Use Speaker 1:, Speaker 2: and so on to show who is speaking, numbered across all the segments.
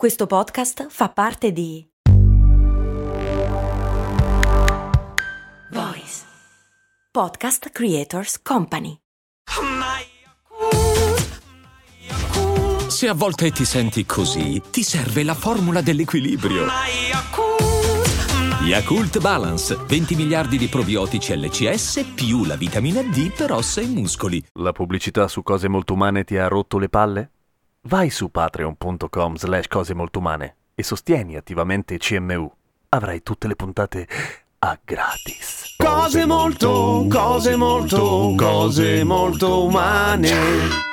Speaker 1: Questo podcast fa parte di Voice Podcast Creators Company.
Speaker 2: Se a volte ti senti così, ti serve la formula dell'equilibrio. Yakult Balance, 20 miliardi di probiotici LCS più la vitamina D per ossa e muscoli.
Speaker 3: La pubblicità su cose molto umane ti ha rotto le palle? Vai su patreon.com slash cose molto umane e sostieni attivamente CMU. Avrai tutte le puntate a gratis.
Speaker 4: Cose molto, cose molto, cose molto umane.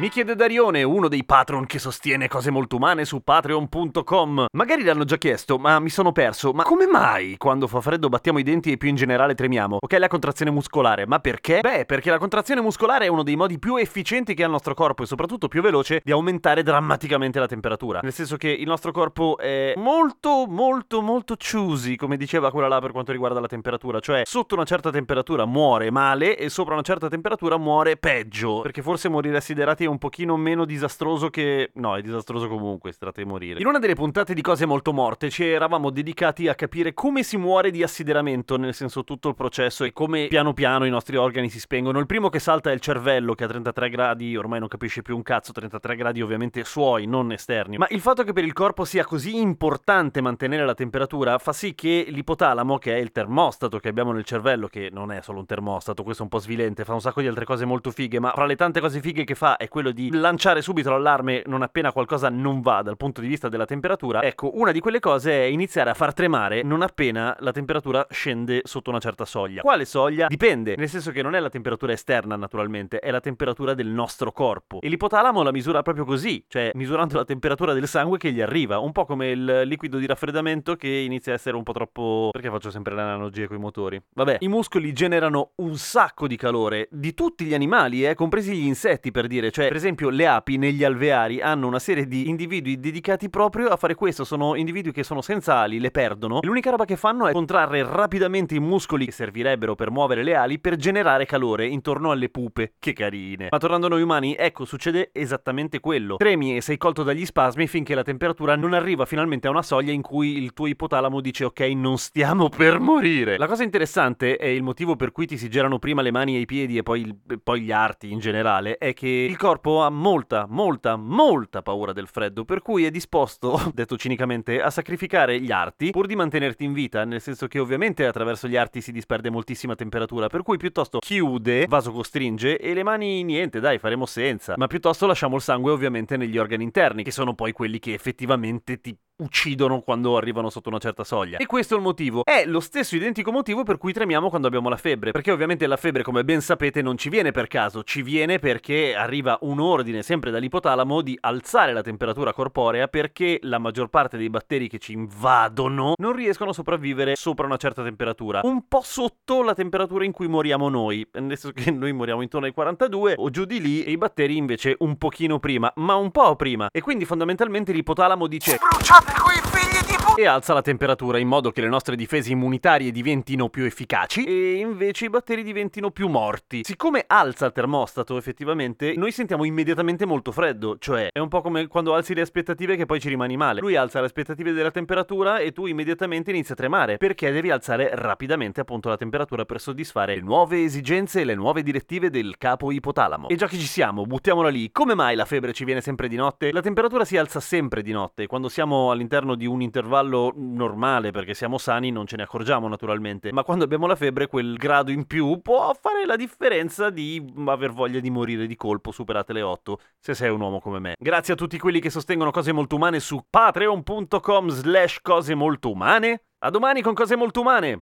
Speaker 3: Mi chiede Darione, uno dei patron che sostiene cose molto umane su patreon.com. Magari l'hanno già chiesto, ma mi sono perso. Ma come mai quando fa freddo battiamo i denti e più in generale tremiamo? Ok, la contrazione muscolare, ma perché? Beh, perché la contrazione muscolare è uno dei modi più efficienti che ha il nostro corpo e soprattutto più veloce di aumentare drammaticamente la temperatura. Nel senso che il nostro corpo è molto, molto, molto choosy, come diceva quella là per quanto riguarda la temperatura. Cioè, sotto una certa temperatura muore male e sopra una certa temperatura muore peggio. Perché forse morire assiderati è un pochino meno disastroso che... No, è disastroso comunque, si tratta di morire. In una delle puntate di Cose Molto Morte ci eravamo dedicati a capire come si muore di assideramento, nel senso tutto il processo e come piano piano i nostri organi si spengono. Il primo che salta è il cervello, che a 33 gradi ormai non capisce più un cazzo, 33 gradi ovviamente suoi, non esterni. Ma il fatto che per il corpo sia così importante mantenere la temperatura fa sì che l'ipotalamo, che è il termostato che abbiamo nel cervello, che non è solo un termostato, questo è un po' svilente, fa un sacco di altre cose molto fighe, ma fra le tante cose fighe che fa è quello di lanciare subito l'allarme non appena qualcosa non va dal punto di vista della temperatura, ecco, una di quelle cose è iniziare a far tremare non appena la temperatura scende sotto una certa soglia. Quale soglia? Dipende, nel senso che non è la temperatura esterna naturalmente, è la temperatura del nostro corpo. E l'ipotalamo la misura proprio così, cioè misurando la temperatura del sangue che gli arriva, un po' come il liquido di raffreddamento che inizia a essere un po' troppo... perché faccio sempre le analogie con i motori? Vabbè, i muscoli generano un sacco di calore, di tutti gli animali, eh, compresi gli insetti per dire, cioè per esempio le api negli alveari hanno una serie di individui dedicati proprio a fare questo, sono individui che sono senza ali, le perdono, e l'unica roba che fanno è contrarre rapidamente i muscoli che servirebbero per muovere le ali per generare calore intorno alle pupe, che carine. Ma tornando a noi umani, ecco, succede esattamente quello. Tremi e sei colto dagli spasmi finché la temperatura non arriva finalmente a una soglia in cui il tuo ipotalamo dice ok, non stiamo per morire. La cosa interessante è il motivo per cui ti si girano prima le mani e i piedi e poi, poi gli arti in generale, è che il corpo ha molta, molta, molta paura del freddo, per cui è disposto, detto cinicamente, a sacrificare gli arti pur di mantenerti in vita, nel senso che ovviamente attraverso gli arti si disperde moltissima temperatura, per cui piuttosto chiude, vaso costringe e le mani niente, dai, faremo senza, ma piuttosto lasciamo il sangue ovviamente negli organi interni, che sono poi quelli che effettivamente ti uccidono quando arrivano sotto una certa soglia. E questo è il motivo. È lo stesso identico motivo per cui tremiamo quando abbiamo la febbre, perché ovviamente la febbre, come ben sapete, non ci viene per caso, ci viene perché arriva un ordine sempre dall'ipotalamo di alzare la temperatura corporea perché la maggior parte dei batteri che ci invadono non riescono a sopravvivere sopra una certa temperatura, un po' sotto la temperatura in cui moriamo noi, nel senso che noi moriamo intorno ai 42 o giù di lì e i batteri invece un pochino prima, ma un po' prima. E quindi fondamentalmente l'ipotalamo dice
Speaker 4: Bruciate 会飞。呀
Speaker 3: e alza la temperatura in modo che le nostre difese immunitarie diventino più efficaci e invece i batteri diventino più morti. Siccome alza il termostato effettivamente, noi sentiamo immediatamente molto freddo, cioè è un po' come quando alzi le aspettative che poi ci rimani male. Lui alza le aspettative della temperatura e tu immediatamente inizi a tremare perché devi alzare rapidamente appunto la temperatura per soddisfare le nuove esigenze e le nuove direttive del capo ipotalamo. E già che ci siamo, buttiamola lì. Come mai la febbre ci viene sempre di notte? La temperatura si alza sempre di notte. Quando siamo all'interno di un intervallo normale perché siamo sani non ce ne accorgiamo naturalmente, ma quando abbiamo la febbre quel grado in più può fare la differenza di aver voglia di morire di colpo superate le 8 se sei un uomo come me. Grazie a tutti quelli che sostengono cose molto umane su patreon.com slash cose molto umane. A domani con cose molto umane.